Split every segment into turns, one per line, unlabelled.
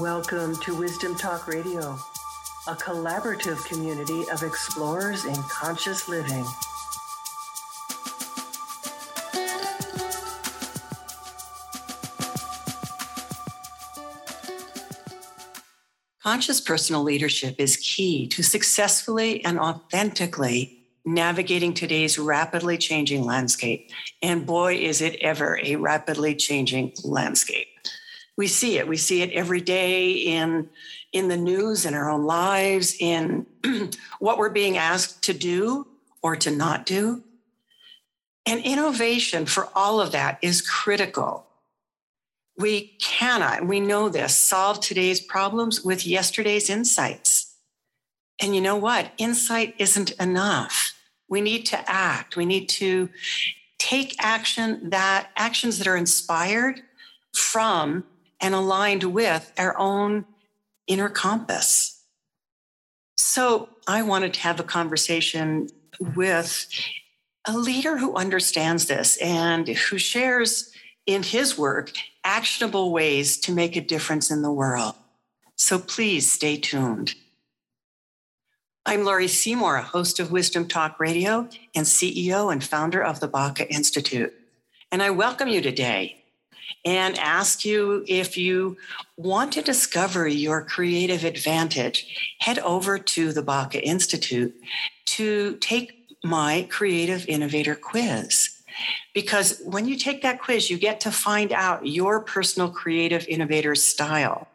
Welcome to Wisdom Talk Radio, a collaborative community of explorers in conscious living.
Conscious personal leadership is key to successfully and authentically navigating today's rapidly changing landscape. And boy, is it ever a rapidly changing landscape. We see it. We see it every day in, in the news, in our own lives, in what we're being asked to do or to not do. And innovation for all of that is critical we cannot, we know this, solve today's problems with yesterday's insights. And you know what? Insight isn't enough. We need to act. We need to take action that actions that are inspired from and aligned with our own inner compass. So I wanted to have a conversation with a leader who understands this and who shares in his work actionable ways to make a difference in the world. So please stay tuned. I'm Laurie Seymour, host of Wisdom Talk Radio and CEO and founder of the Baca Institute. And I welcome you today and ask you if you want to discover your creative advantage, head over to the Baca Institute to take my Creative Innovator Quiz. Because when you take that quiz, you get to find out your personal creative innovator style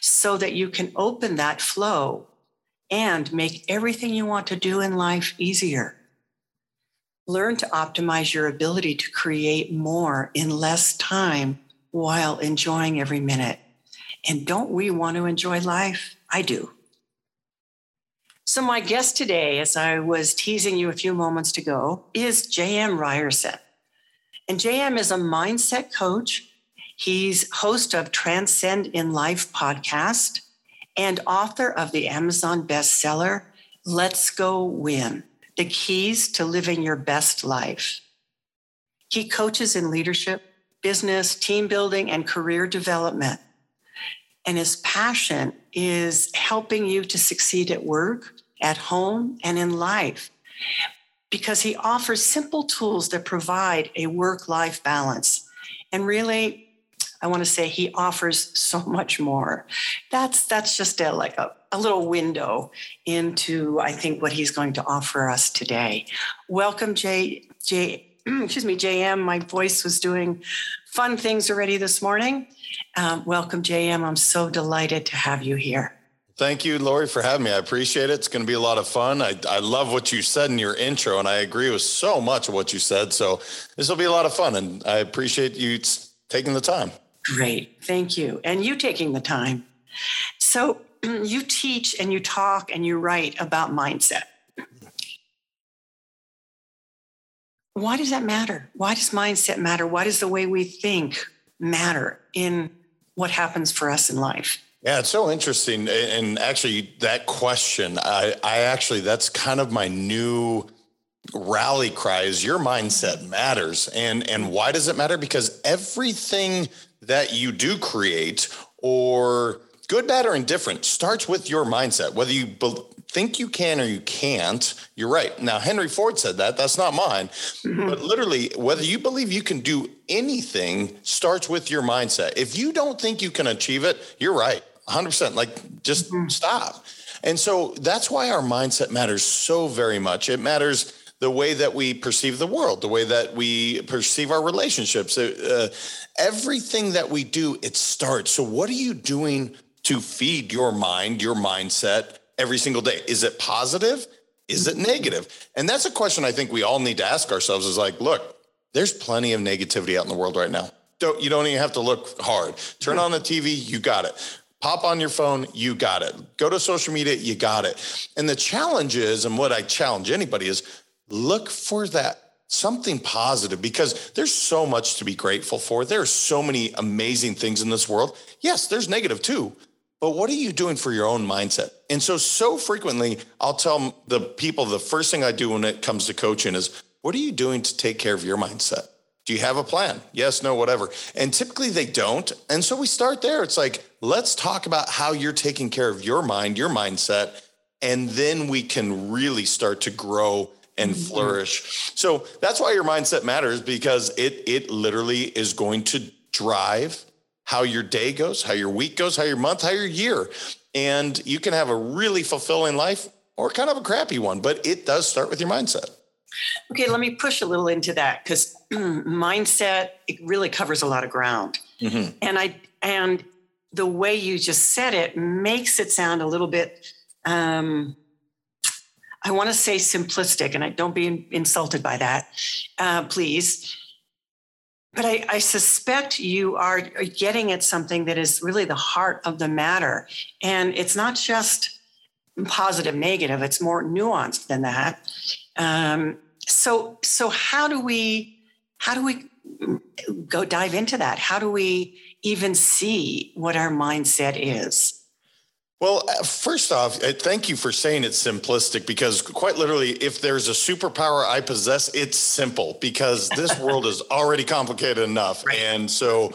so that you can open that flow and make everything you want to do in life easier. Learn to optimize your ability to create more in less time while enjoying every minute. And don't we want to enjoy life? I do. So, my guest today, as I was teasing you a few moments ago, is J.M. Ryerson. And JM is a mindset coach. He's host of Transcend in Life podcast and author of the Amazon bestseller, Let's Go Win The Keys to Living Your Best Life. He coaches in leadership, business, team building, and career development. And his passion is helping you to succeed at work, at home, and in life because he offers simple tools that provide a work life balance. And really, I want to say he offers so much more. That's that's just a, like a, a little window into I think what he's going to offer us today. Welcome, J J. Excuse me, JM. My voice was doing fun things already this morning. Um, welcome, JM. I'm so delighted to have you here.
Thank you, Laurie, for having me. I appreciate it. It's going to be a lot of fun. I, I love what you said in your intro, and I agree with so much of what you said. So this will be a lot of fun, and I appreciate you taking the time.
Great. Thank you. And you taking the time. So you teach and you talk and you write about mindset. Why does that matter? Why does mindset matter? Why does the way we think matter in what happens for us in life?
Yeah, it's so interesting. And actually, that question, I, I actually, that's kind of my new rally cry is your mindset matters. And, and why does it matter? Because everything that you do create or good, bad, or indifferent starts with your mindset. Whether you be- think you can or you can't, you're right. Now, Henry Ford said that. That's not mine. Mm-hmm. But literally, whether you believe you can do anything starts with your mindset. If you don't think you can achieve it, you're right. 100%. Like, just mm-hmm. stop. And so that's why our mindset matters so very much. It matters the way that we perceive the world, the way that we perceive our relationships. Uh, everything that we do, it starts. So, what are you doing to feed your mind, your mindset every single day? Is it positive? Is it negative? And that's a question I think we all need to ask ourselves is like, look, there's plenty of negativity out in the world right now. Don't, you don't even have to look hard. Turn on the TV, you got it. Pop on your phone, you got it. Go to social media, you got it. And the challenge is, and what I challenge anybody is look for that something positive because there's so much to be grateful for. There are so many amazing things in this world. Yes, there's negative too, but what are you doing for your own mindset? And so, so frequently, I'll tell the people the first thing I do when it comes to coaching is, what are you doing to take care of your mindset? Do you have a plan? Yes, no, whatever. And typically they don't. And so we start there. It's like, let's talk about how you're taking care of your mind, your mindset, and then we can really start to grow and mm-hmm. flourish. So that's why your mindset matters because it it literally is going to drive how your day goes, how your week goes, how your month, how your year. And you can have a really fulfilling life or kind of a crappy one, but it does start with your mindset.
Okay, let me push a little into that because mindset it really covers a lot of ground. Mm-hmm. And I and the way you just said it makes it sound a little bit um, I want to say simplistic, and I don't be insulted by that, uh, please. But I, I, suspect you are getting at something that is really the heart of the matter. And it's not just positive, negative, it's more nuanced than that. Um, so, so how do we, how do we go dive into that? How do we even see what our mindset is?
Well, uh, first off, uh, thank you for saying it's simplistic because quite literally, if there's a superpower I possess, it's simple because this world is already complicated enough. Right. And so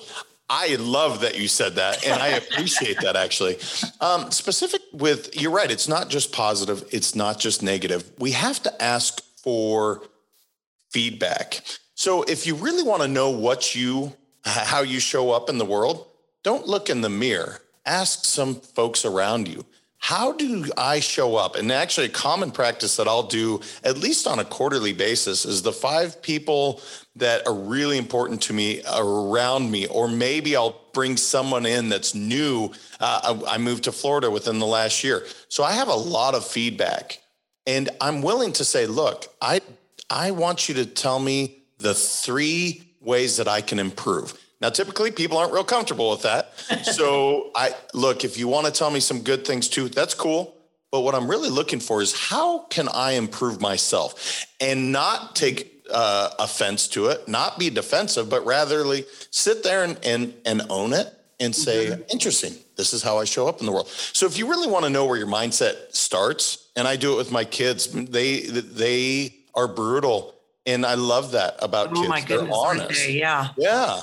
I love that you said that, and I appreciate that actually. Um, specific with, you're right, it's not just positive, it's not just negative. We have to ask for feedback. So if you really want to know what you, how you show up in the world, don't look in the mirror ask some folks around you how do I show up? And actually, a common practice that I'll do, at least on a quarterly basis, is the five people that are really important to me around me. Or maybe I'll bring someone in that's new. Uh, I moved to Florida within the last year. So I have a lot of feedback. And I'm willing to say, look, I, I want you to tell me the three ways that I can improve. Now, typically people aren't real comfortable with that. So I look, if you want to tell me some good things too, that's cool. But what I'm really looking for is how can I improve myself and not take uh, offense to it, not be defensive, but rather sit there and, and, and own it and say, mm-hmm. interesting, this is how I show up in the world. So if you really want to know where your mindset starts, and I do it with my kids, they, they are brutal. And I love that about oh kids. My goodness, They're honest.
yeah.
Yeah.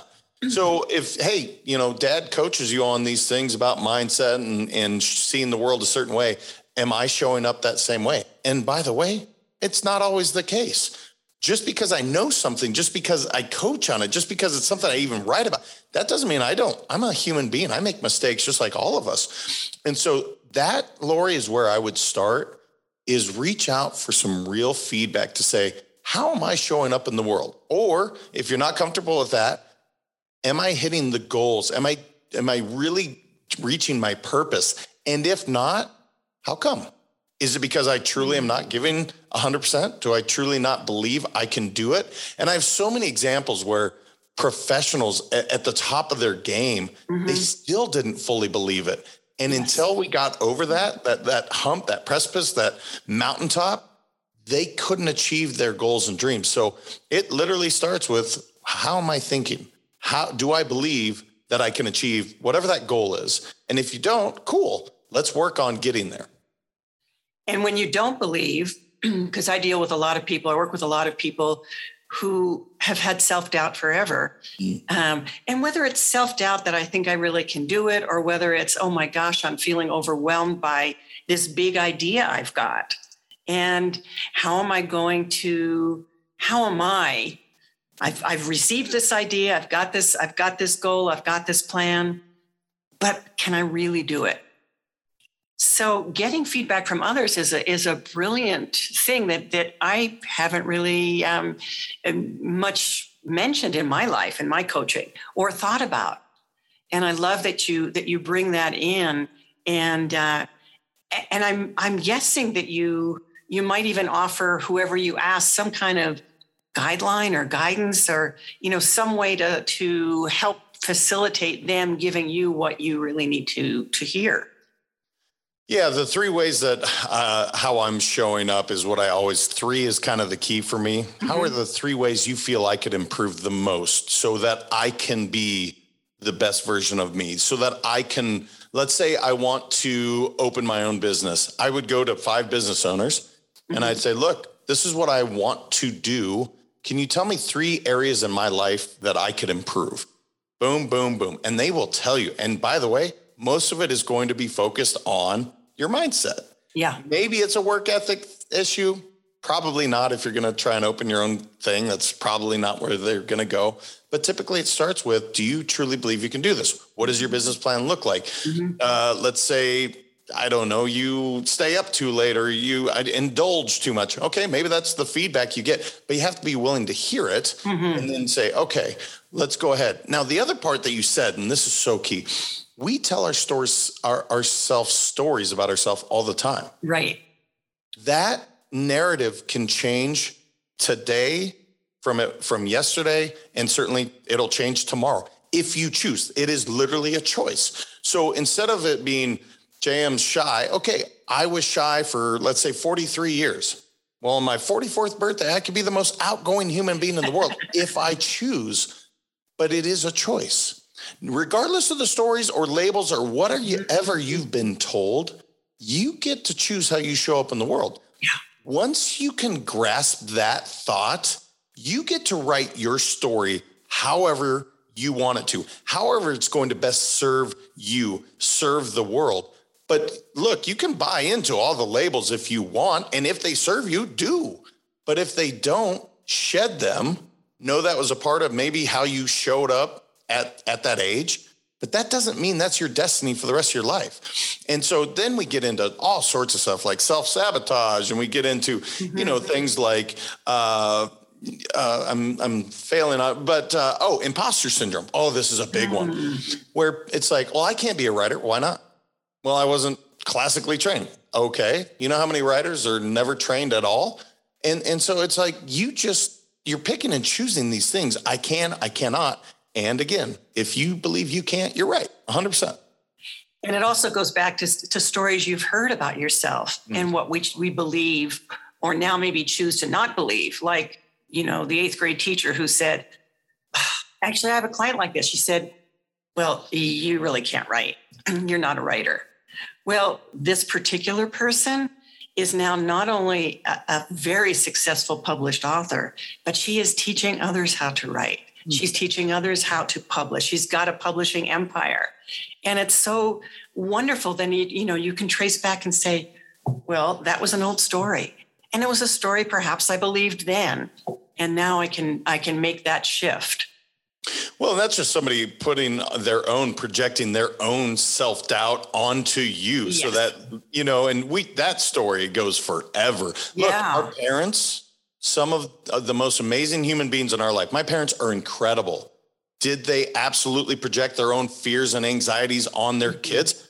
So if hey, you know, dad coaches you on these things about mindset and and seeing the world a certain way, am I showing up that same way? And by the way, it's not always the case. Just because I know something, just because I coach on it, just because it's something I even write about, that doesn't mean I don't. I'm a human being. I make mistakes just like all of us. And so that, Laurie, is where I would start is reach out for some real feedback to say, how am I showing up in the world? Or if you're not comfortable with that, am I hitting the goals? Am I am I really reaching my purpose? And if not, how come? Is it because I truly am not giving 100%? Do I truly not believe I can do it? And I have so many examples where professionals at, the top of their game, mm-hmm. they still didn't fully believe it. And yes. until we got over that, that that hump, that precipice, that mountaintop, they couldn't achieve their goals and dreams. So it literally starts with how am I thinking? How do I believe that I can achieve whatever that goal is? And if you don't, cool, let's work on getting there.
And when you don't believe, because I deal with a lot of people, I work with a lot of people who have had self doubt forever. Mm. Um, and whether it's self doubt that I think I really can do it, or whether it's, oh my gosh, I'm feeling overwhelmed by this big idea I've got. And how am I going to, how am I I've, I've received this idea. I've got this, I've got this goal. I've got this plan, but can I really do it? So getting feedback from others is a, is a brilliant thing that, that I haven't really um, much mentioned in my life, in my coaching or thought about. And I love that you, that you bring that in and, uh, and I'm, I'm guessing that you, you might even offer whoever you ask some kind of guideline or guidance or you know some way to to help facilitate them giving you what you really need to to hear
yeah the three ways that uh, how i'm showing up is what i always three is kind of the key for me mm-hmm. how are the three ways you feel i could improve the most so that i can be the best version of me so that i can let's say i want to open my own business i would go to five business owners mm-hmm. and i'd say look this is what i want to do can you tell me three areas in my life that I could improve? Boom, boom, boom. And they will tell you. And by the way, most of it is going to be focused on your mindset.
Yeah.
Maybe it's a work ethic issue. Probably not if you're going to try and open your own thing. That's probably not where they're going to go. But typically it starts with Do you truly believe you can do this? What does your business plan look like? Mm-hmm. Uh, let's say, I don't know, you stay up too late or you indulge too much. Okay, maybe that's the feedback you get, but you have to be willing to hear it mm-hmm. and then say, okay, let's go ahead. Now, the other part that you said, and this is so key we tell our stories, our ourselves stories about ourselves all the time.
Right.
That narrative can change today from it from yesterday, and certainly it'll change tomorrow if you choose. It is literally a choice. So instead of it being JM's shy, okay, I was shy for let's say 43 years. Well, on my 44th birthday, I could be the most outgoing human being in the world if I choose, but it is a choice regardless of the stories or labels or whatever mm-hmm. you've been told, you get to choose how you show up in the world.
Yeah.
Once you can grasp that thought, you get to write your story however you want it to, however it's going to best serve you, serve the world. But look, you can buy into all the labels if you want. And if they serve you, do. But if they don't, shed them. Know that was a part of maybe how you showed up at, at that age, but that doesn't mean that's your destiny for the rest of your life. And so then we get into all sorts of stuff like self sabotage, and we get into, mm-hmm. you know, things like, uh, uh, I'm I'm failing but uh, oh, imposter syndrome. Oh, this is a big mm. one, where it's like, well, I can't be a writer. Why not? Well, I wasn't classically trained. Okay, you know how many writers are never trained at all, and and so it's like you just you're picking and choosing these things. I can, I cannot, and again, if you believe you can't, you're right, 100%.
And it also goes back to, to stories you've heard about yourself mm. and what we, we believe, or now maybe choose to not believe. Like, you know, the eighth grade teacher who said, Actually, I have a client like this. She said, Well, you really can't write. you're not a writer. Well, this particular person is now not only a, a, very successful published author, but she is teaching others how to write. Hmm. She's teaching others how to publish. She's got a publishing empire. And it's so wonderful. Then, you, you know, you can trace back and say, well, that was an old story. And it was a story perhaps I believed then. And now I can I can make that shift.
Well, that's just somebody putting their own, projecting their own self doubt onto you, yes. so that you know. And we that story goes forever. Yeah. Look, our parents some of the most amazing human beings in our life. My parents are incredible. Did they absolutely project their own fears and anxieties on their mm-hmm. kids?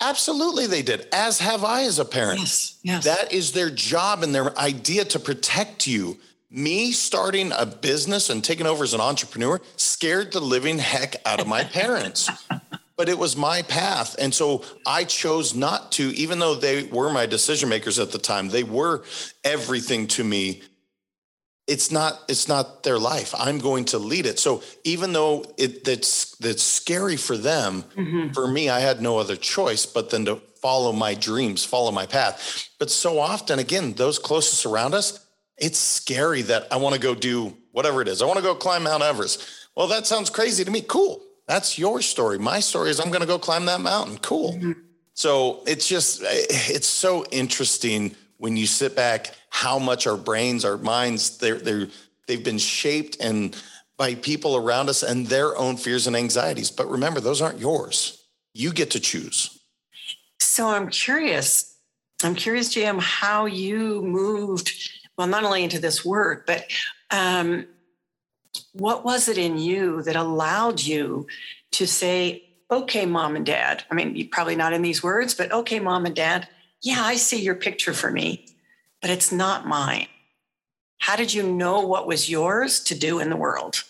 Absolutely, they did, as have I as a parent.
Yes, yes.
That is their job and their idea to protect you. Me starting a business and taking over as an entrepreneur scared the living heck out of my parents. but it was my path. And so I chose not to, even though they were my decision makers at the time, they were everything to me it's not it's not their life i'm going to lead it so even though it that's that's scary for them mm-hmm. for me i had no other choice but then to follow my dreams follow my path but so often again those closest around us it's scary that i want to go do whatever it is i want to go climb mount everest well that sounds crazy to me cool that's your story my story is i'm going to go climb that mountain cool mm-hmm. so it's just it's so interesting when you sit back how much our brains, our minds, they're, they're, they've been shaped and by people around us and their own fears and anxieties. But remember, those aren't yours. You get to choose.
So I'm curious. I'm curious, JM, how you moved, well, not only into this work, but um, what was it in you that allowed you to say, okay, mom and dad? I mean, probably not in these words, but okay, mom and dad, yeah, I see your picture for me, but it's not mine. How did you know what was yours to do in the world?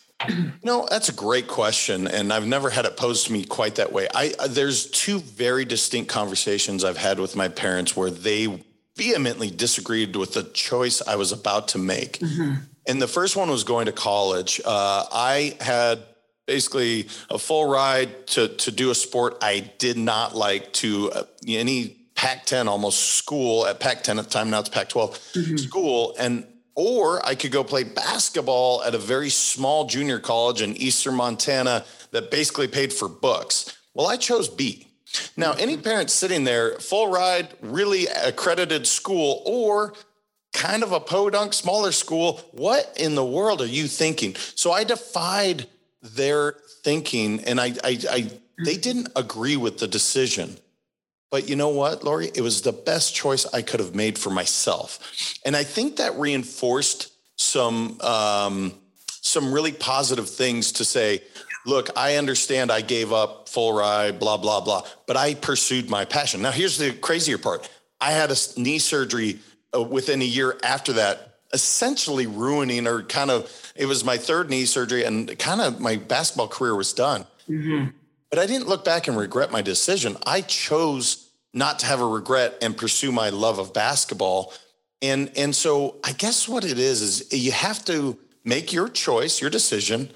No, that's a great question, and I've never had it posed to me quite that way. I uh, there's two very distinct conversations I've had with my parents where they vehemently disagreed with the choice I was about to make. Mm-hmm. And the first one was going to college. Uh, I had basically a full ride to to do a sport I did not like to uh, any Pac 10 almost school at Pac 10 at the time, now it's Pac 12 mm-hmm. school. And or I could go play basketball at a very small junior college in Eastern Montana that basically paid for books. Well, I chose B. Now, any parent sitting there, full ride, really accredited school, or kind of a podunk, smaller school, what in the world are you thinking? So I defied their thinking and I, I, I they didn't agree with the decision. But you know what, Laurie? It was the best choice I could have made for myself. And I think that reinforced some um, some really positive things to say, look, I understand I gave up full ride, blah, blah, blah, but I pursued my passion. Now, here's the crazier part I had a knee surgery uh, within a year after that, essentially ruining or kind of, it was my third knee surgery and kind of my basketball career was done. Mm-hmm. But I didn't look back and regret my decision. I chose not to have a regret and pursue my love of basketball. And, and so I guess what it is, is you have to make your choice, your decision,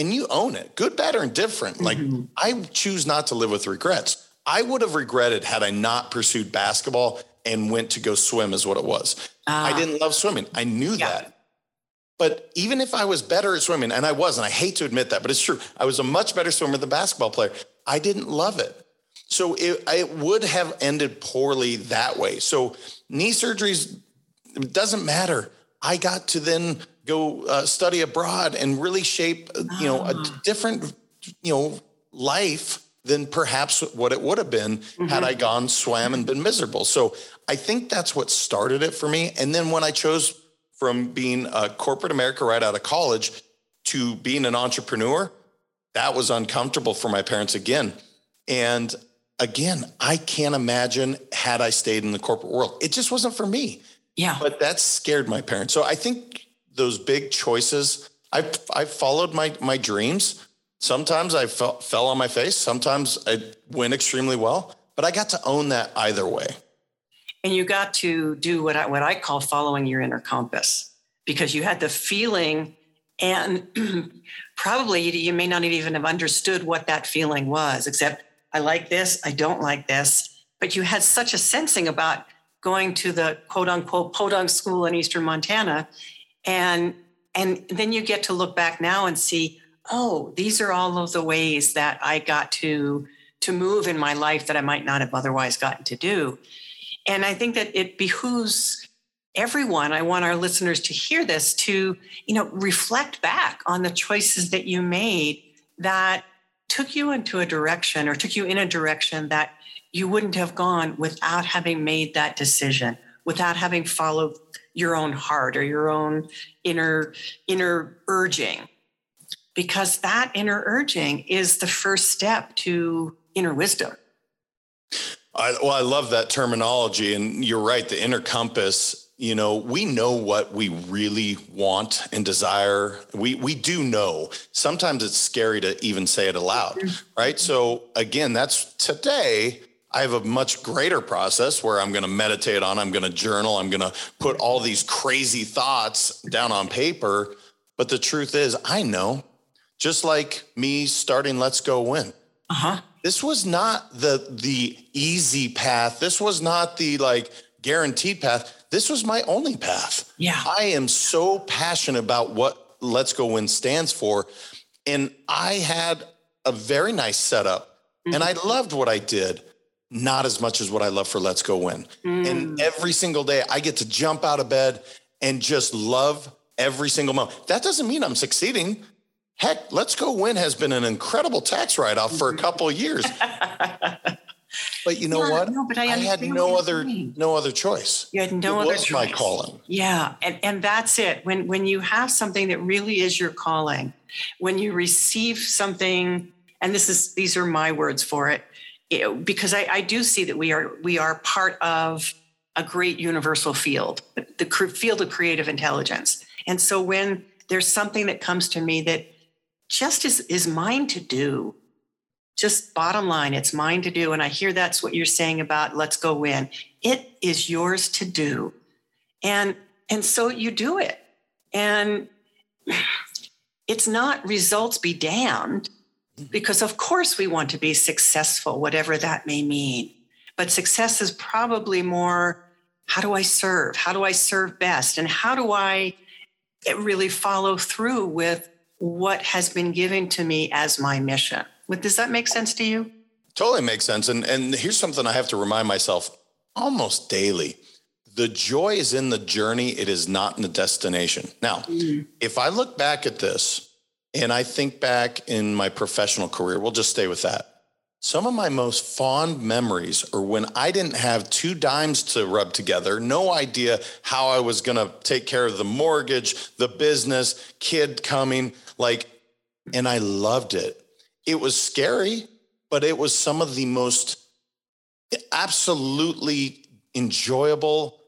and you own it, good, bad, or indifferent. Mm-hmm. Like I choose not to live with regrets. I would have regretted had I not pursued basketball and went to go swim, is what it was. Uh, I didn't love swimming. I knew yeah. that. But even if I was better at swimming, and I was, and I hate to admit that, but it's true, I was a much better swimmer than basketball player. I didn't love it. So it, it would have ended poorly that way. So knee surgeries, it doesn't matter. I got to then go uh, study abroad and really shape, uh, you know, a ah. different, you know, life than perhaps what it would have been mm-hmm. had I gone swam and been miserable. So I think that's what started it for me. And then when I chose from being a corporate America right out of college to being an entrepreneur, that was uncomfortable for my parents again. And again, I can't imagine had I stayed in the corporate world. It just wasn't for me.
Yeah.
But that scared my parents. So I think those big choices, I I followed my my dreams. Sometimes I fell, fell on my face. Sometimes I went extremely well, but I got to own that either way.
And you got to do what I, what I call following your inner compass because you had the feeling and probably you may not even have understood what that feeling was, except I like this, I don't like this. But you had such a sensing about going to the quote unquote podunk school in Eastern Montana and and then you get to look back now and see oh these are all of the ways that i got to to move in my life that i might not have otherwise gotten to do. And i think that it behooves everyone i want our listeners to hear this to you know reflect back on the choices that you made that took you into a direction or took you in a direction that you wouldn't have gone without having made that decision without having followed your own heart or your own inner inner urging. Because that inner urging is the first step to inner wisdom.
I, well i love that terminology and you're right the inner compass you know we know what we really want and desire. We we do know. Sometimes it's scary to even say it aloud mm-hmm. right? So again that's today I have a much greater process where I'm going to meditate on, I'm going to journal, I'm going to put all these crazy thoughts down on paper. But the truth is, I know, just like me starting Let's Go Win. Uh-huh. This was not the the easy path. This was not the like guaranteed path. This was my only path.
Yeah.
I am so passionate about what Let's Go Win stands for. And I had a very nice setup mm-hmm. and I loved what I did not as much as what I love for Let's Go Win. Mm. And every single day I get to jump out of bed and just love every single moment. That doesn't mean I'm succeeding. Heck, Let's Go Win has been an incredible tax write off for a mm-hmm. couple of years. but you know yeah, what? No, but I, I had no other no other choice.
You had no it other
was
choice.
my calling.
Yeah, and and that's it. When when you have something that really is your calling, when you receive something, and this is these are my words for it because I, I, do see that we are we are part of a great universal field, the field of creative intelligence. And so when there's something that comes to me that just is is mine to do, just bottom line, it's mine to do. And I hear that's what you're saying about let's go win. It is yours to do. And and so you do it. And it's not results be damned because of course we want to be successful, whatever that may mean. But success is probably more how do I serve? How do I serve best? And how do I really follow through with what has been given to me as my mission? Does that make sense to you?
Totally makes sense. And and here's something I have to remind myself almost daily. The joy is in the journey, it is not in the destination. Now, mm-hmm. if I look back at this and I think back in my professional career, we'll just stay with that. Some of my most fond memories are when I didn't have two dimes to rub together, no idea how I was going to take care of the mortgage, the business, kid coming, like, and I loved it. It was scary, but it was some of the most absolutely enjoyable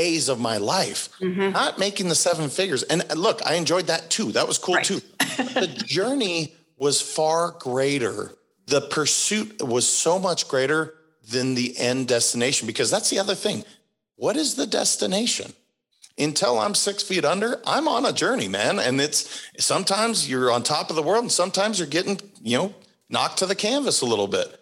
days of my life. Mm-hmm. Not making the seven figures. And look, I enjoyed that too. That was cool right. too. the journey was far greater the pursuit was so much greater than the end destination because that's the other thing. What is the destination? Until I'm six feet under, I'm on a journey, man. And it's sometimes you're on top of the world and sometimes you're getting, you know, knocked to the canvas a little bit.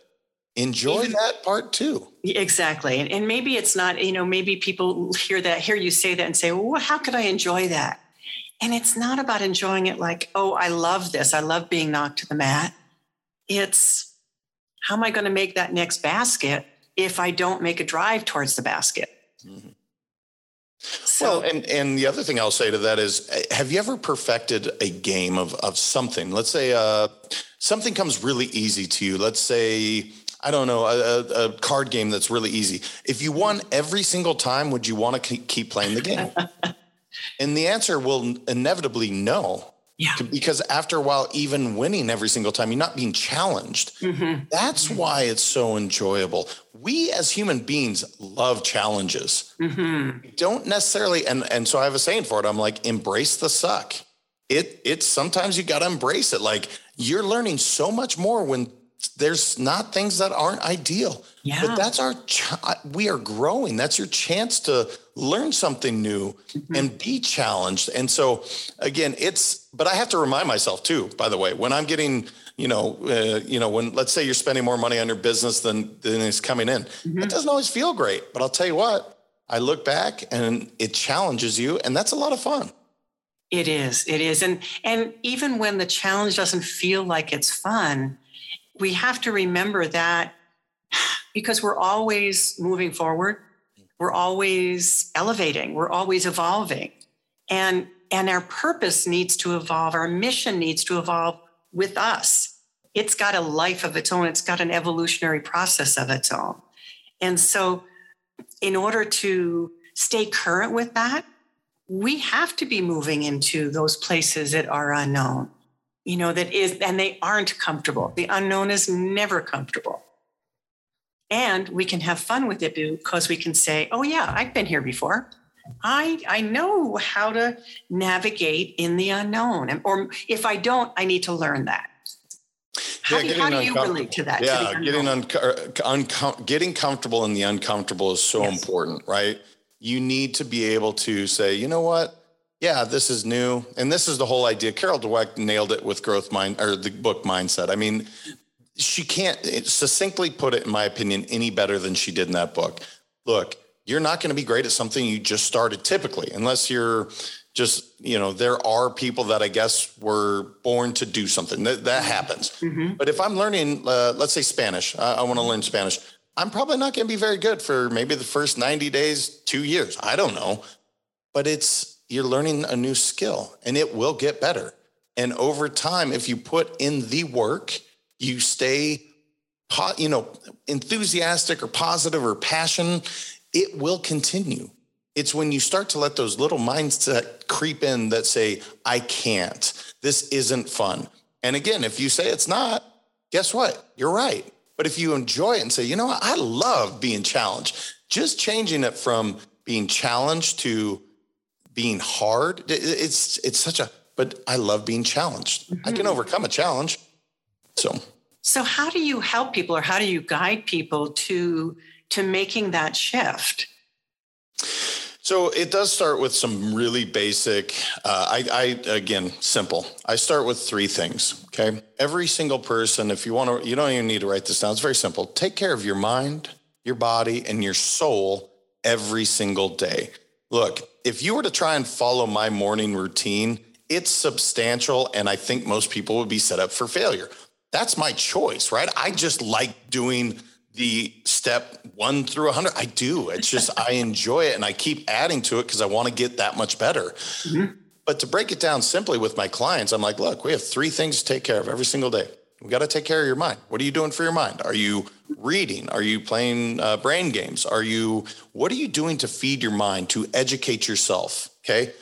Enjoy Even, that part too.
Exactly. And, and maybe it's not, you know, maybe people hear that, hear you say that and say, well, how could I enjoy that? And it's not about enjoying it like, oh, I love this. I love being knocked to the mat. It's how am I going to make that next basket if I don't make a drive towards the basket? Mm-hmm.
So, well, and and the other thing I'll say to that is, have you ever perfected a game of of something? Let's say uh, something comes really easy to you. Let's say I don't know a, a, card game that's really easy. If you won every single time, would you want to keep playing the game? and the answer will inevitably no.
Yeah.
Because after a while, even winning every single time, you're not being challenged. Mm-hmm. That's mm-hmm. why it's so enjoyable. We as human beings love challenges. Mm-hmm. Don't necessarily, and, and so I have a saying for it. I'm like, embrace the suck. It it's sometimes you gotta embrace it. Like you're learning so much more when there's not things that aren't ideal. Yeah. But that's our ch- we are growing. That's your chance to learn something new mm-hmm. and be challenged. And so again, it's but I have to remind myself too, by the way, when I'm getting, you know, uh, you know, when let's say you're spending more money on your business than than is coming in. Mm-hmm. It doesn't always feel great, but I'll tell you what, I look back and it challenges you and that's a lot of fun.
It is. It is. And and even when the challenge doesn't feel like it's fun, we have to remember that because we're always moving forward, we're always elevating, we're always evolving. And, and our purpose needs to evolve, our mission needs to evolve with us. It's got a life of its own, it's got an evolutionary process of its own. And so, in order to stay current with that, we have to be moving into those places that are unknown you know, that is, and they aren't comfortable. The unknown is never comfortable. And we can have fun with it because we can say, oh, yeah, I've been here before. I, I know how to navigate in the unknown. Or if I don't, I need to learn that. How, yeah, do, how do you relate to that?
Yeah,
to
getting, un- un- uh, getting comfortable in the uncomfortable is so yes. important, right? You need to be able to say, you know what? Yeah, this is new. And this is the whole idea. Carol Dweck nailed it with growth mind or the book mindset. I mean, she can't succinctly put it, in my opinion, any better than she did in that book. Look, you're not going to be great at something you just started typically, unless you're just, you know, there are people that I guess were born to do something that, that happens. Mm-hmm. But if I'm learning, uh, let's say Spanish, I, I want to learn Spanish. I'm probably not going to be very good for maybe the first 90 days, two years. I don't know. But it's you're learning a new skill and it will get better. And over time, if you put in the work, you stay, you know, enthusiastic or positive or passion, it will continue. It's when you start to let those little mindset creep in that say, I can't, this isn't fun. And again, if you say it's not, guess what? You're right. But if you enjoy it and say, you know what, I love being challenged, just changing it from being challenged to being hard. It's it's such a but I love being challenged. Mm-hmm. I can mm-hmm. overcome a challenge. So
so how do you help people or how do you guide people to to making that shift?
So it does start with some really basic. Uh, I, I again simple. I start with three things. Okay, every single person. If you want to, you don't even need to write this down. It's very simple. Take care of your mind, your body, and your soul every single day. Look, if you were to try and follow my morning routine, it's substantial. And I think most people would be set up for failure. That's my choice, right? I just like doing the step one through 100. I do. It's just, I enjoy it and I keep adding to it because I want to get that much better. Mm-hmm. But to break it down simply with my clients, I'm like, look, we have three things to take care of every single day. We got to take care of your mind. What are you doing for your mind? Are you reading? Are you playing uh, brain games? Are you, what are you doing to feed your mind, to educate yourself? Okay.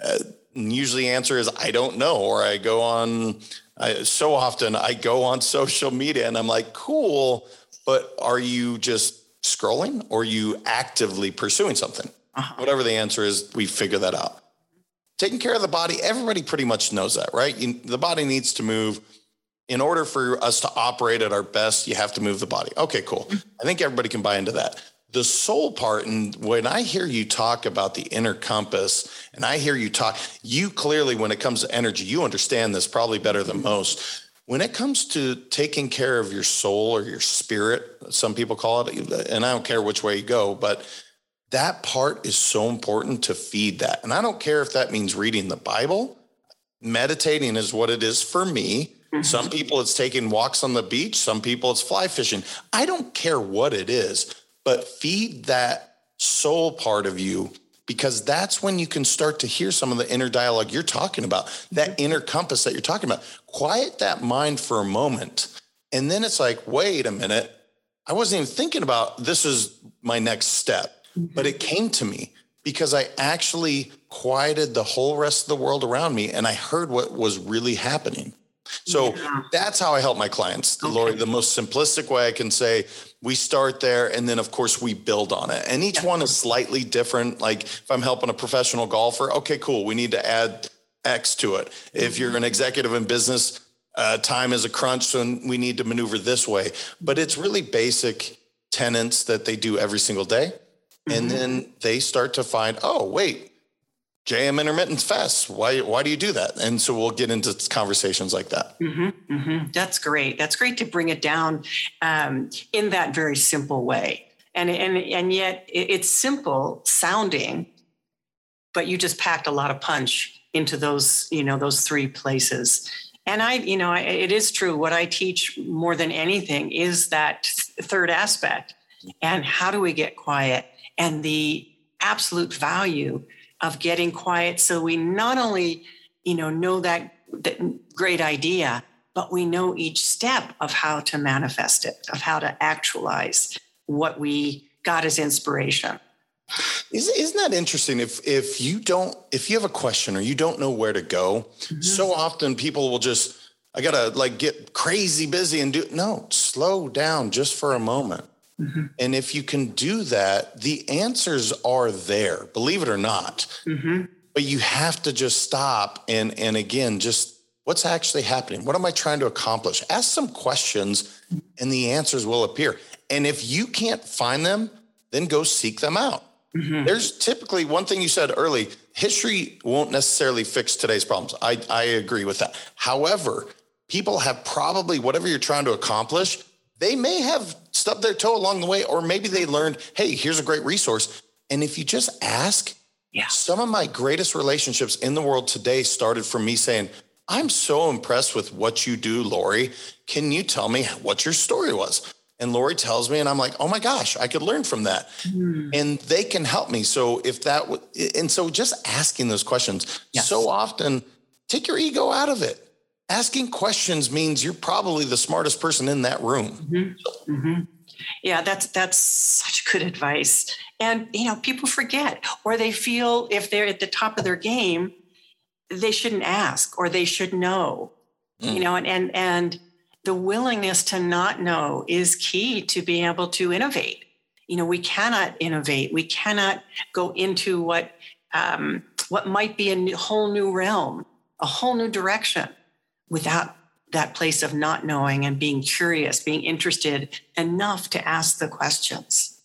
Uh, usually the answer is, I don't know. Or I go on, I, so often I go on social media and I'm like, cool, but are you just scrolling or are you actively pursuing something? Uh-huh. Whatever the answer is, we figure that out taking care of the body, everybody pretty much knows that, right? You, the body needs to move. In order for us to operate at our best, you have to move the body. Okay, cool. Mm-hmm. I think everybody can buy into that. The soul part, and when I hear you talk about the inner compass, and I hear you talk, you clearly, when it comes to energy, you understand this probably better than most. When it comes to taking care of your soul or your spirit, some people call it, and I don't care which way you go, but that part is so important to feed that. And I don't care if that means reading the Bible, meditating is what it is for me. Mm-hmm. Some people it's taking walks on the beach, some people it's fly fishing. I don't care what it is, but feed that soul part of you because that's when you can start to hear some of the inner dialogue you're talking about, that mm-hmm. inner compass that you're talking about. Quiet that mind for a moment. And then it's like, wait a minute. I wasn't even thinking about this is my next step. But it came to me because I actually quieted the whole rest of the world around me and I heard what was really happening. So yeah. that's how I help my clients, okay. Laurie. The most simplistic way I can say, we start there and then of course we build on it. And each yeah. one is slightly different. Like if I'm helping a professional golfer, okay, cool. We need to add X to it. If you're an executive in business, uh, time is a crunch, so we need to maneuver this way. But it's really basic tenants that they do every single day. And mm-hmm. then they start to find, oh, wait, JM intermittent fast. Why, why do you do that? And so we'll get into conversations like that.
Mm-hmm, mm-hmm. That's great. That's great to bring it down um, in that very simple way. And, and, and yet it's simple sounding, but you just packed a lot of punch into those, you know, those three places. And I, you know, it is true. What I teach more than anything is that third aspect. And how do we get quiet? and the absolute value of getting quiet. So we not only you know know that, that great idea but we know each step of how to manifest it of how to actualize what we got as inspiration.
Isn't that interesting? If if you don't if you have a question or you don't know where to go mm-hmm. so often people will just i gotta like get crazy busy and do no slow down just for a moment Mm-hmm. And if you can do that, the answers are there, believe it or not. Mm-hmm. But you have to just stop and and again, just what's actually happening? What am I trying to accomplish? Ask some questions and the answers will appear. And if you can't find them, then go seek them out. Mm-hmm. There's typically one thing you said early history won't necessarily fix today's problems. I, I agree with that. However, people have probably whatever you're trying to accomplish, they may have stubbed their toe along the way, or maybe they learned, hey, here's a great resource. And if you just ask, yeah. some of my greatest relationships in the world today started from me saying, I'm so impressed with what you do, Laurie. Can you tell me what your story was? And Laurie tells me, and I'm like, oh my gosh, I could learn from that. Mm. And they can help me. So if that, w- and so just asking those questions yes. so often, take your ego out of it asking questions means you're probably the smartest person in that room. Mm-hmm.
Mm-hmm. Yeah, that's that's such good advice. And you know, people forget or they feel if they're at the top of their game, they shouldn't ask or they should know. Mm. You know, and and and the willingness to not know is key to being able to innovate. You know, we cannot innovate. We cannot go into what um, what might be a new, whole new realm, a whole new direction without that place of not knowing and being curious, being interested enough to ask the questions.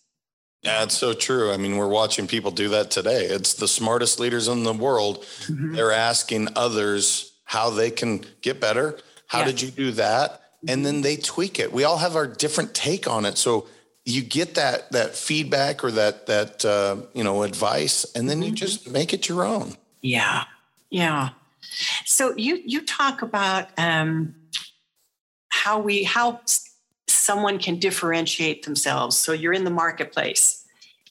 Yeah, it's so true. I mean, we're watching people do that today. It's the smartest leaders in the world. Mm-hmm. They're asking others how they can get better. How did you do that? And then they tweak it. We all have our different take on it. So you get that that feedback or that that uh, you know advice, and then you
Mm-hmm.
just make it your own.
Yeah, yeah. So you you talk about um, how we how someone can differentiate themselves. So you're in the marketplace.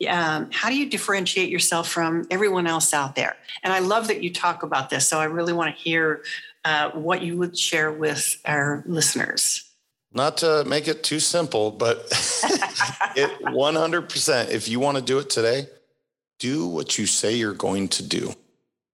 Um, how do you differentiate yourself from everyone else out there? And I love that you talk about this. So I really want to hear uh, what you would share with our listeners.
Not to make it too simple, but it 100%. If you want to do it today, do what you say you're going to do.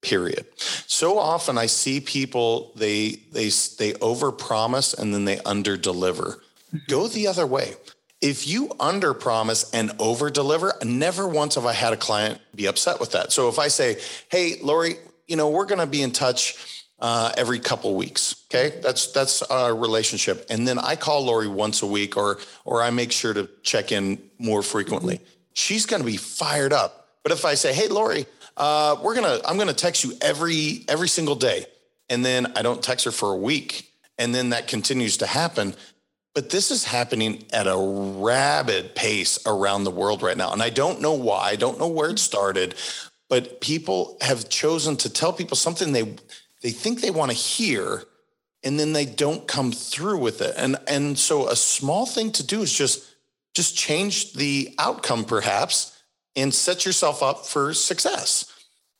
Period. So often I see people they they they overpromise and then they underdeliver. Go the other way. If you underpromise and overdeliver, never once have I had a client be upset with that. So if I say, "Hey, Laurie, you know we're going to be in touch uh, every couple weeks," okay, that's that's our relationship, and then I call Laurie once a week, or or I make sure to check in more frequently. She's going to be fired up. But if I say, "Hey, Laurie," uh, we're gonna I'm gonna text you every every single day, and then I don't text her for a week, and then that continues to happen. But this is happening at a rabid pace around the world right now, and I don't know why. I don't know where it started, but people have chosen to tell people something they they think they want to hear, and then they don't come through with it. And and so a small thing to do is just just change the outcome, perhaps and set yourself up for success.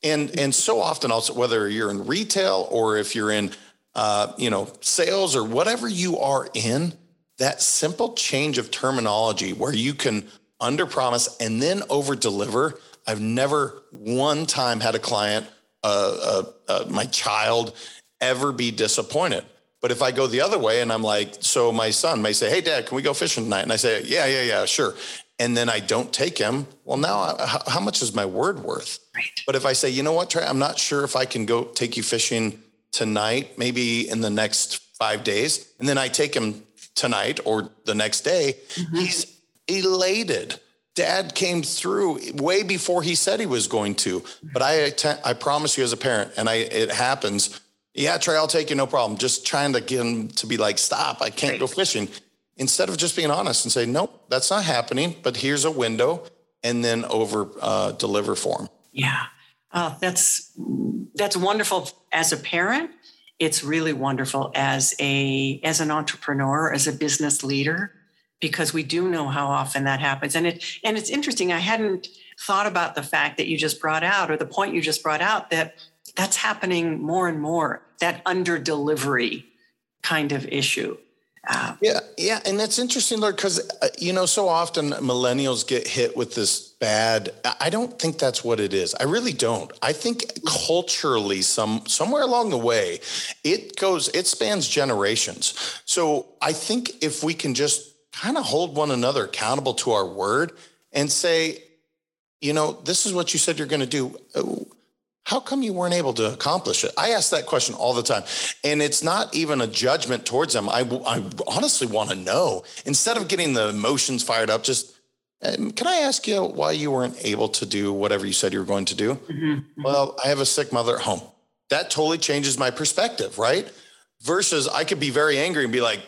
And and so often also whether you're in retail or if you're in uh, you know sales or whatever you are in, that simple change of terminology where you can underpromise and then over deliver. I've never one time had a client, uh, uh, uh, my child, ever be disappointed. But if I go the other way and I'm like, so my son may say, "Hey, Dad, can we go fishing tonight?" And I say, "Yeah, yeah, yeah, sure." And then I don't take him. Well, now uh, I, how, how much is my word worth?
Right.
But if I say, you know what, Trey, I'm not sure if I can go take you fishing tonight, maybe in the next five days, and then I take him tonight or the next day, mm-hmm. he's elated. Dad came through way before he said he was going to. But I, atten- I promise you, as a parent, and I, it happens. Yeah, Trey, I'll take you, no problem. Just trying to get him to be like, stop, I can't go fishing. Instead of just being honest and say, nope, that's not happening. But here's a window, and then over uh, deliver for him.
Yeah. Oh, that's that's wonderful as a parent. It's really wonderful as a as an entrepreneur, as a business leader, because we do know how often that happens. And it and it's interesting. I hadn't thought about the fact that you just brought out, or the point you just brought out, that that's happening more and more. That under delivery kind of issue. Uh,
Yeah, yeah, and that's interesting, Lord, because uh, you know, so often millennials get hit with this bad. I- I don't think that's what it is. I really don't. I think culturally, some somewhere along the way, it goes, it spans generations. So I think if we can just kind of hold one another accountable to our word and say, you know, this is what you said you're going to do. How come you weren't able to accomplish it? I ask that question all the time. And it's not even a judgment towards them. I, I honestly want to know. Instead of getting the emotions fired up, just um, can I ask you why you weren't able to do whatever you said you were going to do? Mm-hmm, mm-hmm. Well, I have a sick mother at home. That totally changes my perspective, right? Versus I could be very angry and be like,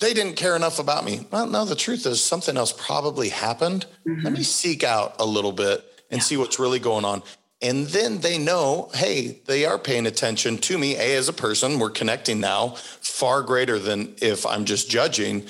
they didn't care enough about me. Well, no, the truth is something else probably happened. Let mm-hmm. me seek out a little bit and see what's really going on. And then they know, hey, they are paying attention to me, A, as a person. We're connecting now far greater than if I'm just judging.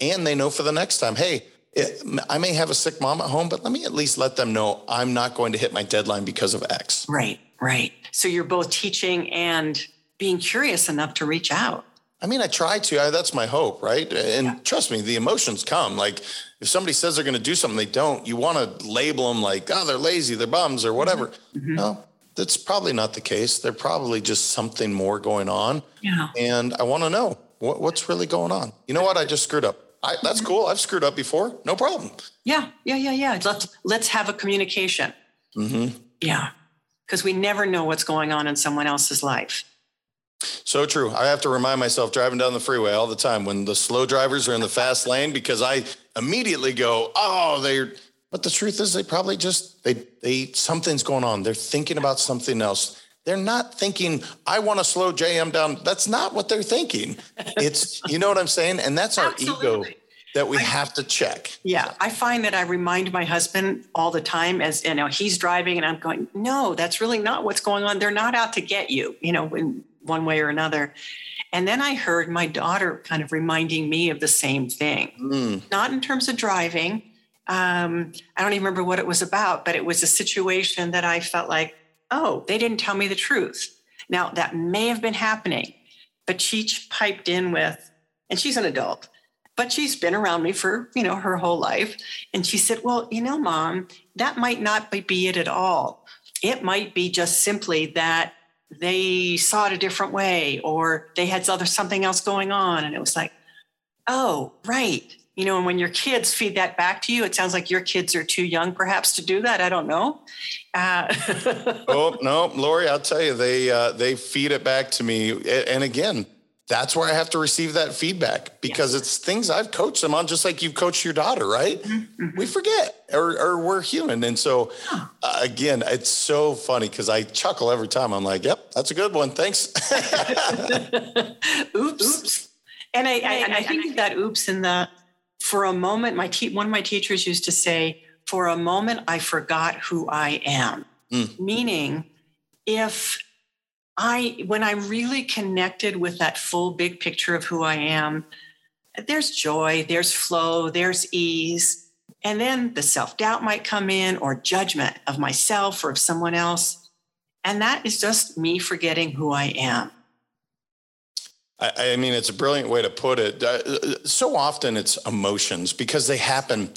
And they know for the next time, hey, it, I may have a sick mom at home, but let me at least let them know I'm not going to hit my deadline because of X.
right, right. So you're both teaching and being curious enough to reach out.
I mean, I try to. I, that's my hope, right? And trust me, the emotions come. Like if somebody says they're going to do something, they don't. You want to label them like, oh, they're lazy, they're bums, or whatever. Mm-hmm. Mm-hmm. No, that's probably not the case. They're probably just something more going on.
Yeah.
And I want to know what, what's really going on. You know what? I just screwed up. I, that's mm-hmm. cool. I've screwed up before. No problem.
Yeah, yeah, yeah, yeah. Let's let's have a communication.
Mm-hmm.
Yeah, because we never know what's going on in someone else's life.
So true. I have to remind myself driving down the freeway all the time when the slow drivers are in the fast lane because I immediately go, "Oh, they're." But the truth is, they probably just they they something's going on. They're thinking about something else. They're not thinking, "I want to slow JM down." That's not what they're thinking. It's you know what I'm saying, and that's our ego. That we I, have to check.
Yeah, I find that I remind my husband all the time as you know he's driving and I'm going, no, that's really not what's going on. They're not out to get you, you know, in one way or another. And then I heard my daughter kind of reminding me of the same thing, mm. not in terms of driving. Um, I don't even remember what it was about, but it was a situation that I felt like, oh, they didn't tell me the truth. Now, that may have been happening, but she piped in with, and she's an adult, but she's been around me for, you know, her whole life. And she said, well, you know, mom, that might not be it at all. It might be just simply that they saw it a different way or they had other something else going on. And it was like, oh, right. You know, and when your kids feed that back to you, it sounds like your kids are too young perhaps to do that. I don't know. Uh,
oh, no, Laurie, I'll tell you, they, uh, they feed it back to me. And again, that's where I have to receive that feedback because it's things I've coached them on, just like you've coached your daughter, right? Mm-hmm, mm-hmm. We forget or, or, we're human. And so, uh, again, it's so funny because I chuckle every time. I'm like, yep, that's a good one. Thanks.
oops. oops. And I, I, and I think that oops in the, for a moment, my te- one of my teachers used to say, for a moment, I forgot who I am. Mm. Meaning, if I, when I'm really connected with that full big picture of who I am, there's joy, there's flow, there's ease. And then the self doubt might come in or judgment of myself or of someone else. And that is just me forgetting who I am.
I, mean, it's a brilliant way to put it. Uh, so often it's emotions because they happen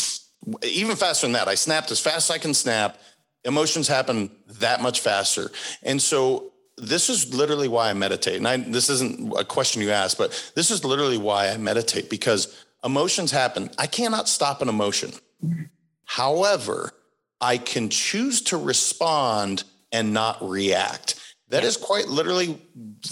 even faster than that. I snapped as fast as I can snap. Emotions happen that much faster. And so this is literally why I meditate. And I, this isn't a question you asked, but this is literally why I meditate because emotions happen. I cannot stop an emotion. However, I can choose to respond and not react. That is quite literally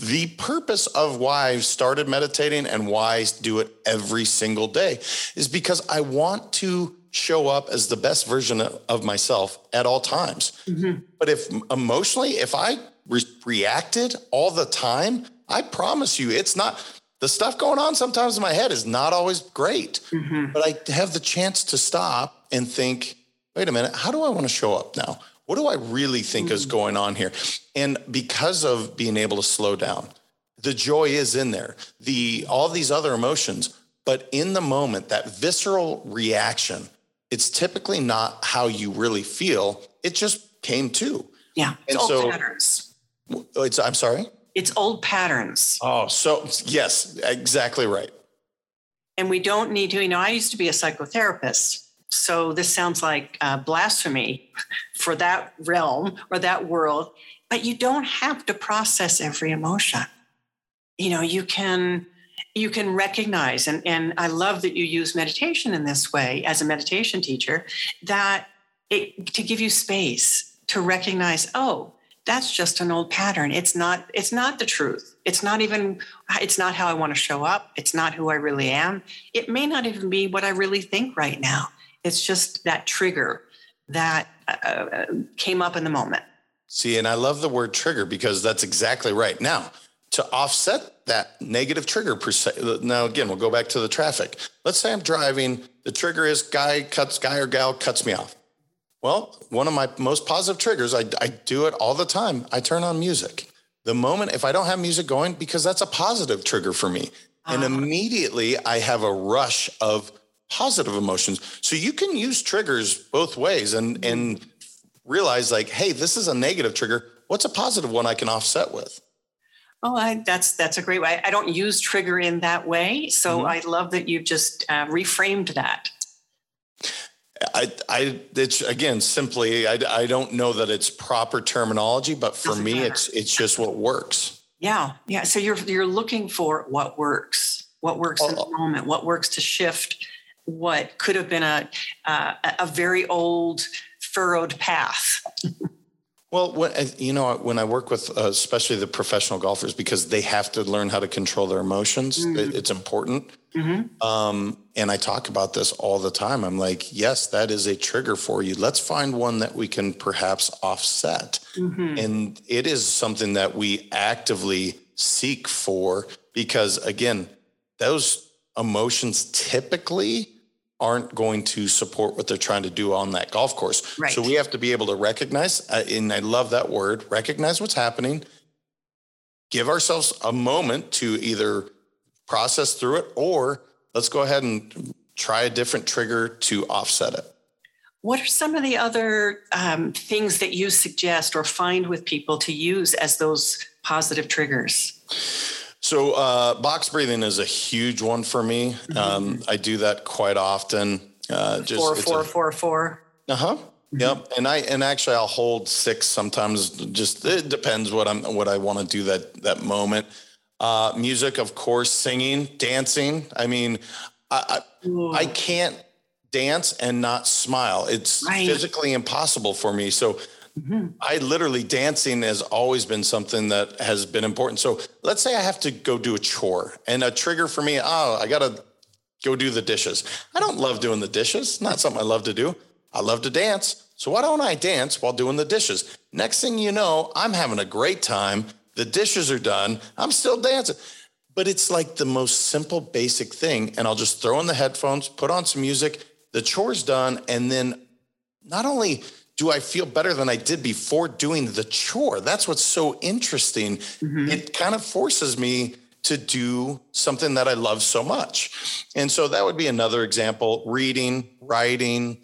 the purpose of why I've started meditating and why I do it every single day is because I want to show up as the best version of myself at all times. Mm-hmm. But if emotionally, if I re- reacted all the time, I promise you, it's not the stuff going on sometimes in my head is not always great. Mm-hmm. But I have the chance to stop and think, wait a minute, how do I want to show up now? What do I really think mm-hmm. is going on here? And because of being able to slow down, the joy is in there, the all these other emotions, but in the moment, that visceral reaction, it's typically not how you really feel. It just came to.
Yeah.
And so patterns. It's, I'm sorry?
It's old patterns.
Oh, so yes, exactly right.
And we don't need to, you know, I used to be a psychotherapist. So this sounds like uh, blasphemy for that realm or that world, but you don't have to process every emotion. You know, you can you can recognize and, and i love that you use meditation in this way as a meditation teacher that it, to give you space to recognize oh that's just an old pattern. It's not it's not the truth. It's not even it's not how i want to show up. It's not who i really am. It may not even be what i really think right now. It's just that trigger that uh, uh came up in the moment.
See and i love the word trigger because that's exactly right. Now to offset that negative trigger per se now again we'll go back to the traffic. Let's say i'm driving the trigger is guy cuts guy or gal cuts me off well, one of my most positive triggers, I, I do it all the time. I turn on music. The moment, if I don't have music going, because that's a positive trigger for me. And ah. immediately I have a rush of positive emotions. So you can use triggers both ways and, and realize like, hey, this is a negative trigger. What's a positive one I can offset with?
Oh, I, that's that's a great way. I don't use trigger in that way, so mm-hmm. I love that you've just uh, reframed that.
I, I, it's again simply, I, I don't know that it's proper terminology, but for Doesn't me, matter. it's it's just what works.
Yeah, yeah. So you're you're looking for what works, what works in the moment, what works to shift what could have been a uh, a very old furrowed path.
Well, when, you know, when I work with uh, especially the professional golfers, because they have to learn how to control their emotions, mm-hmm. it's important. Mm-hmm. Um, and I talk about this all the time. I'm like, yes, that is a trigger for you. Let's find one that we can perhaps offset. Mm-hmm. And it is something that we actively seek for because, again, those emotions typically aren't going to support what they're trying to do on that golf course.
Right.
So we have to be able to recognize, uh, and I love that word, recognize what's happening, give ourselves a moment to either process through it or let's go ahead and try a different trigger to offset it.
What are some of the other um, things that you suggest or find with people to use as those positive triggers?
So, uh, box breathing is a huge one for me. Mm-hmm. Um, I do that quite often.
Uh, just four, four, a, four, four.
Uh huh. Mm-hmm. Yep. And I and actually I'll hold six sometimes. Just it depends what I'm what I want to do that that moment. Uh, music, of course, singing, dancing. I mean, I I, I can't dance and not smile. It's right. physically impossible for me. So Mm-hmm. I literally dancing has always been something that has been important. So let's say I have to go do a chore and a trigger for me, oh, I got to go do the dishes. I don't love doing the dishes. Not something I love to do. I love to dance. So why don't I dance while doing the dishes? Next thing you know, I'm having a great time. The dishes are done. I'm still dancing. But it's like the most simple, basic thing. And I'll just throw in the headphones, put on some music, the chore's done. And then not only do I feel better than I did before doing the chore? That's what's so interesting. Mm-hmm. It kind of forces me to do something that I love so much. And so that would be another example reading, writing.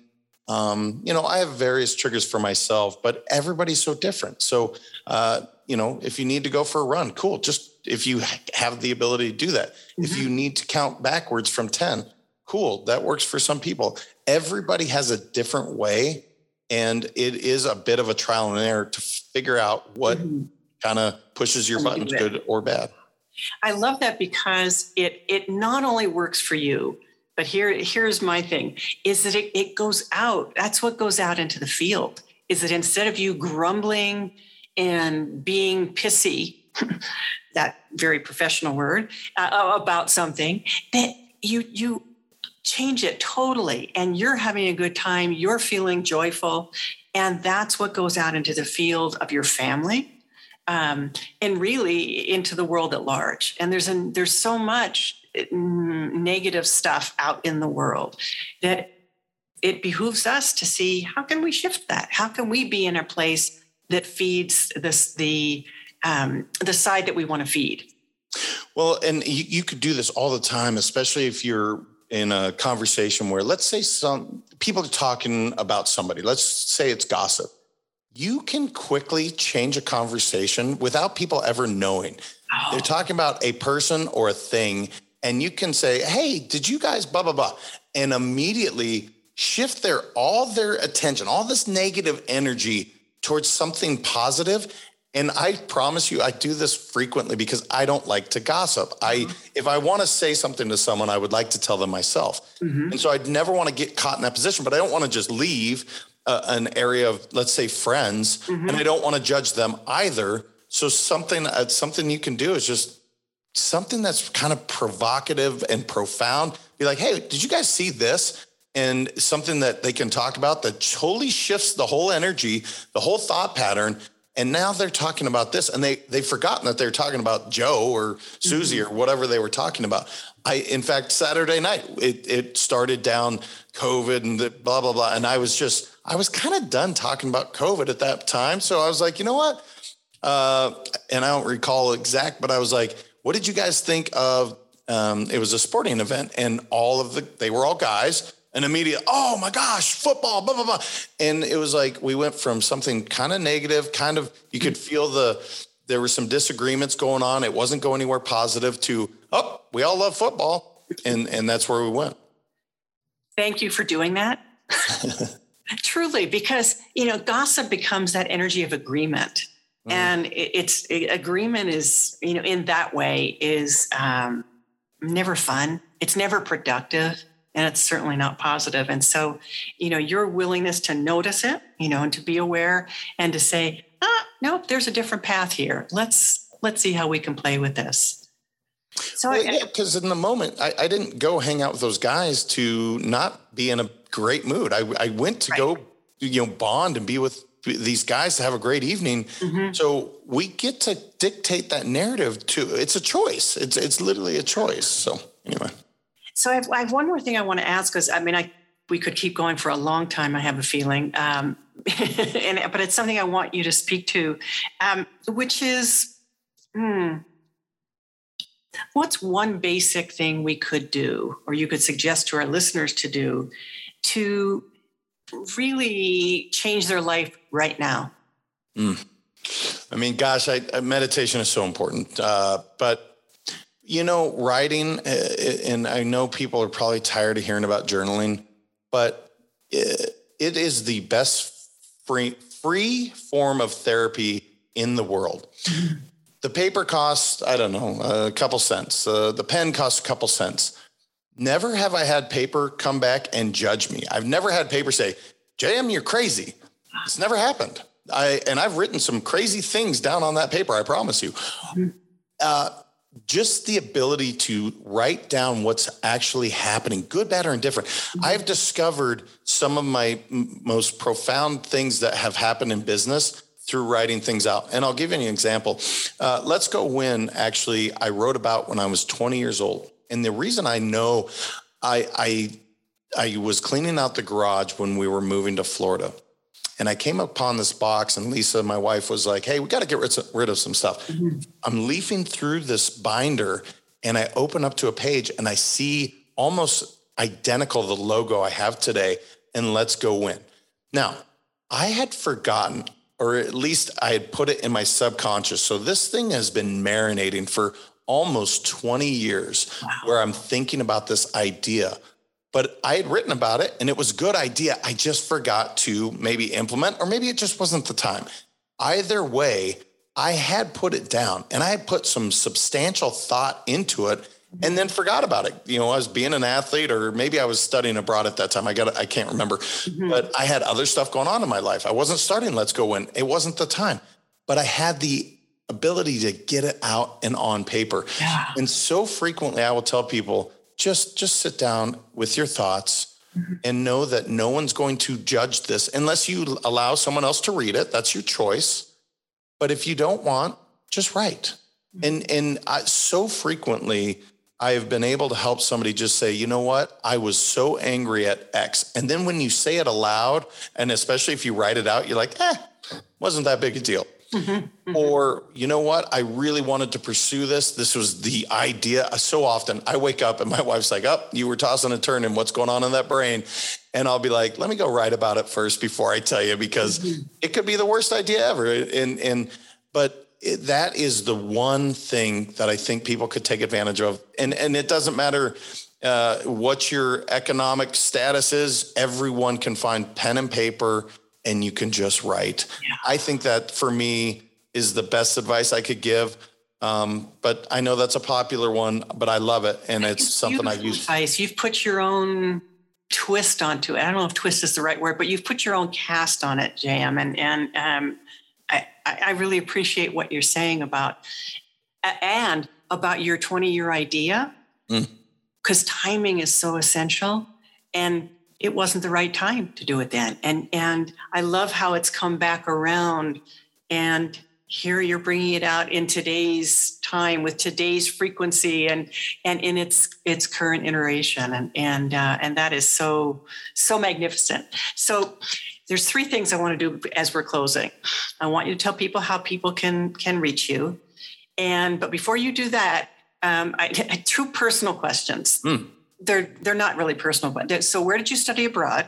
Um, you know, I have various triggers for myself, but everybody's so different. So, uh, you know, if you need to go for a run, cool. Just if you have the ability to do that. Mm-hmm. If you need to count backwards from 10, cool. That works for some people. Everybody has a different way and it is a bit of a trial and error to figure out what mm-hmm. kind of pushes your buttons good or bad
i love that because it it not only works for you but here here's my thing is that it, it goes out that's what goes out into the field is that instead of you grumbling and being pissy that very professional word uh, about something that you you change it totally and you're having a good time you're feeling joyful and that's what goes out into the field of your family um, and really into the world at large. And there's an, there's so much mm, negative stuff out in the world that it behooves us to see how can we shift that? How can we be in a place that feeds this the um, the side that we want to feed?
Well and you, you could do this all the time especially if you're in a conversation where let's say some people are talking about somebody, let's say it's gossip. You can quickly change a conversation without people ever knowing. Oh. They're talking about a person or a thing, and you can say, Hey, did you guys blah, blah, blah? And immediately shift their all their attention, all this negative energy towards something positive and I promise you, I do this frequently because I don't like to gossip. I, mm-hmm. if I want to say something to someone, I would like to tell them myself. Mm-hmm. And so I'd never want to get caught in that position, but I don't want to just leave uh, an area of, let's say, friends, mm-hmm. and I don't want to judge them either. So something, uh, something you can do is just something that's kind of provocative and profound. Be like, hey, did you guys see this? And something that they can talk about that totally shifts the whole energy, the whole thought pattern and now they're talking about this and they they've forgotten that they're talking about Joe or Susie mm-hmm. or whatever they were talking about. I in fact Saturday night it it started down COVID and the blah blah blah and I was just I was kind of done talking about COVID at that time. So I was like, you know what? Uh, and I don't recall exact, but I was like, what did you guys think of? Um, it was a sporting event, and all of the they were all guys an immediate, oh my gosh, football, blah, blah, blah. And it was like we went from something kind of negative, kind of, you could feel the, there were some disagreements going on. It wasn't going anywhere positive to, oh, we all love football. And, and that's where we went.
Thank you for doing that. Truly, because, you know, gossip becomes that energy of agreement. Mm. And it's it, agreement is, you know, in that way is um, never fun. It's never productive and it's certainly not positive. And so, you know, your willingness to notice it, you know, and to be aware and to say, ah, nope, there's a different path here. Let's let's see how we can play with this.
So, well, yeah, because in the moment, I, I, didn't go hang out with those guys to not be in a great mood. I, I went to right. go, you know, bond and be with these guys to have a great evening. Mm-hmm. So we get to dictate that narrative to. It's a choice. It's it's literally a choice. So anyway.
So I have, I have one more thing I want to ask because I mean, I we could keep going for a long time. I have a feeling, um, and but it's something I want you to speak to, um, which is, hmm, what's one basic thing we could do, or you could suggest to our listeners to do, to really change their life right now?
Mm. I mean, gosh, I, meditation is so important, uh, but you know, writing, uh, and I know people are probably tired of hearing about journaling, but it, it is the best free, free form of therapy in the world. The paper costs, I don't know, a couple cents. Uh, the pen costs a couple cents. Never have I had paper come back and judge me. I've never had paper say, JM, you're crazy. It's never happened. I and I've written some crazy things down on that paper. I promise you. Uh, just the ability to write down what's actually happening, good, bad, or indifferent. Mm-hmm. I've discovered some of my m- most profound things that have happened in business through writing things out. And I'll give you an example. Uh, Let's Go Win, actually, I wrote about when I was 20 years old. And the reason I know I, I, I was cleaning out the garage when we were moving to Florida and I came upon this box, and Lisa, my wife, was like, Hey, we got to get rid of some stuff. Mm-hmm. I'm leafing through this binder, and I open up to a page and I see almost identical the logo I have today, and let's go win. Now, I had forgotten, or at least I had put it in my subconscious. So this thing has been marinating for almost 20 years wow. where I'm thinking about this idea but I had written about it and it was a good idea. I just forgot to maybe implement, or maybe it just wasn't the time. Either way, I had put it down and I had put some substantial thought into it and then forgot about it. You know, I was being an athlete or maybe I was studying abroad at that time. I got I can't remember. Mm-hmm. But I had other stuff going on in my life. I wasn't starting Let's Go Win. It wasn't the time. But I had the ability to get it out and on paper. Yeah. And so frequently I will tell people, just just sit down with your thoughts mm-hmm. and know that no one's going to judge this unless you allow someone else to read it that's your choice but if you don't want just write mm-hmm. and and I, so frequently I have been able to help somebody just say, you know what? I was so angry at X. And then when you say it aloud, and especially if you write it out, you're like, eh, wasn't that big a deal. Mm-hmm, mm-hmm. Or, you know what? I really wanted to pursue this. This was the idea. So often I wake up and my wife's like, Up, oh, you were tossing and turning. What's going on in that brain? And I'll be like, Let me go write about it first before I tell you, because mm-hmm. it could be the worst idea ever. And, and, but it, that is the one thing that I think people could take advantage of. And, and it doesn't matter uh, what your economic status is, everyone can find pen and paper and you can just write. Yeah. I think that for me is the best advice I could give. Um, but I know that's a popular one, but I love it. And it's something I use.
Advice. You've put your own twist onto it. I don't know if twist is the right word, but you've put your own cast on it, JM. And, and um, I, I really appreciate what you're saying about, and about your 20 year idea, because mm. timing is so essential. And it wasn't the right time to do it then. And and I love how it's come back around and here you're bringing it out in today's time with today's frequency and and in its its current iteration. And and uh, and that is so so magnificent. So there's three things i want to do as we're closing. I want you to tell people how people can can reach you. And but before you do that um, I, two personal questions. Mm they're they're not really personal. But so, where did you study abroad?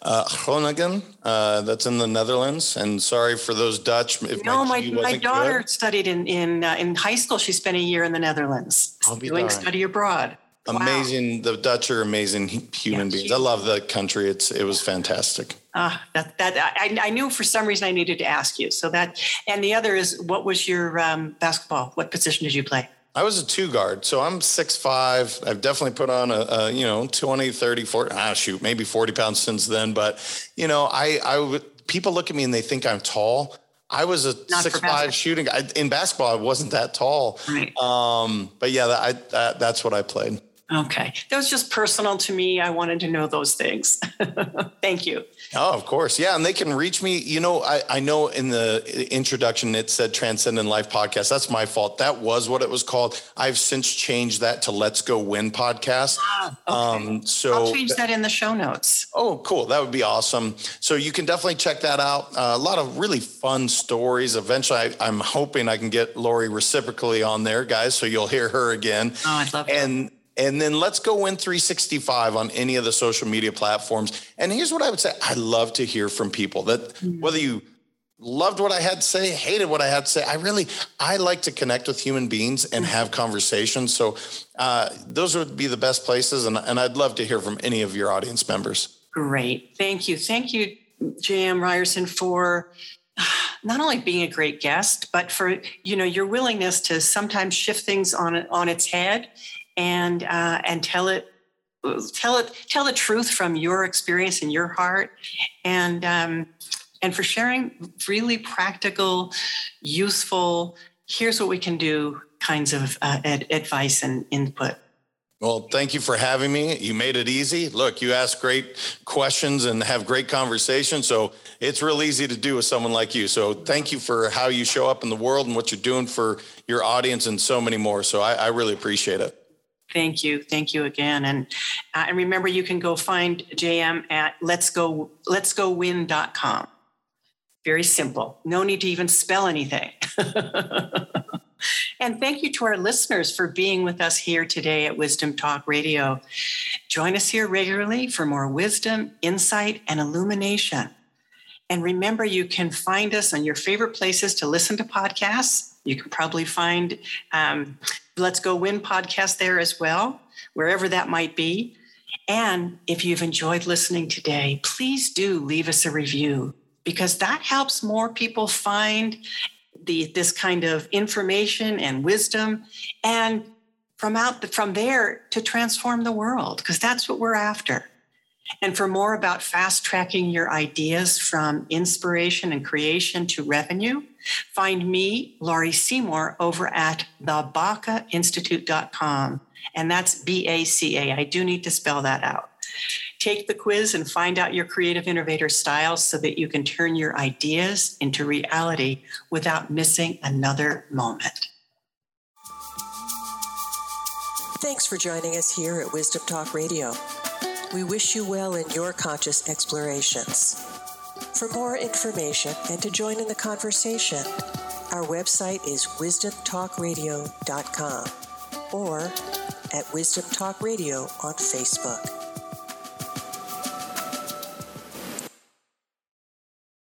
Uh, Groningen, uh, that's in the Netherlands. And sorry for those Dutch.
If no, my, my, my daughter good. studied in in uh, in high school. She spent a year in the Netherlands doing study abroad.
Amazing. Wow. The Dutch are amazing human beings. I love the country. It's it was fantastic.
Ah, that that I, I knew for some reason I needed to ask you. So that and the other is what was your um, basketball? What position did you play?
I was a two guard, so I'm six five. I've definitely put on a, a, you know 20, 30, 40, ah, shoot, maybe 40 pounds since then. But you know, I I would people look at me and they think I'm tall. I was a Not six five shooting I, in basketball. I wasn't that tall. Right. Um, but yeah, I, that, that's what I played.
Okay. That was just personal to me. I wanted to know those things. Thank you.
Oh, of course. Yeah. And they can reach me. You know, I, I know in the introduction it said Transcendent Life Podcast. That's my fault. That was what it was called. I've since changed that to Let's Go Win Podcast. Ah,
okay. Um, so I'll change that in the show notes.
Oh, cool. That would be awesome. So you can definitely check that out. Uh, a lot of really fun stories. Eventually, I, I'm hoping I can get Laurie reciprocally on there, guys. So you'll hear her again.
Oh, I'd love
and, and then let's go win 365 on any of the social media platforms. And here's what I would say I love to hear from people that mm-hmm. whether you loved what I had to say, hated what I had to say, I really, I like to connect with human beings and mm-hmm. have conversations. So uh, those would be the best places. And, and I'd love to hear from any of your audience members.
Great. Thank you. Thank you, J.M. Ryerson, for not only being a great guest, but for you know your willingness to sometimes shift things on on its head and uh, and tell it tell it tell the truth from your experience and your heart and um, and for sharing really practical useful here's what we can do kinds of uh, ad- advice and input
well, thank you for having me. You made it easy. Look, you ask great questions and have great conversation. So it's real easy to do with someone like you. So thank you for how you show up in the world and what you're doing for your audience and so many more. So I, I really appreciate it.
Thank you. Thank you again. And uh, and remember you can go find JM at let's go let's go win.com. Very simple. No need to even spell anything. and thank you to our listeners for being with us here today at Wisdom Talk Radio. Join us here regularly for more wisdom, insight, and illumination. And remember, you can find us on your favorite places to listen to podcasts. You can probably find um, Let's Go Win podcast there as well, wherever that might be. And if you've enjoyed listening today, please do leave us a review because that helps more people find the this kind of information and wisdom and from out from there to transform the world because that's what we're after. And for more about fast tracking your ideas from inspiration and creation to revenue, find me, Laurie Seymour, over at thebacainstitute.com. And that's B A C A. I do need to spell that out. Take the quiz and find out your creative innovator style so that you can turn your ideas into reality without missing another moment.
Thanks for joining us here at Wisdom Talk Radio. We wish you well in your conscious explorations. For more information and to join in the conversation, our website is wisdomtalkradio.com or at Wisdom Talk Radio on Facebook.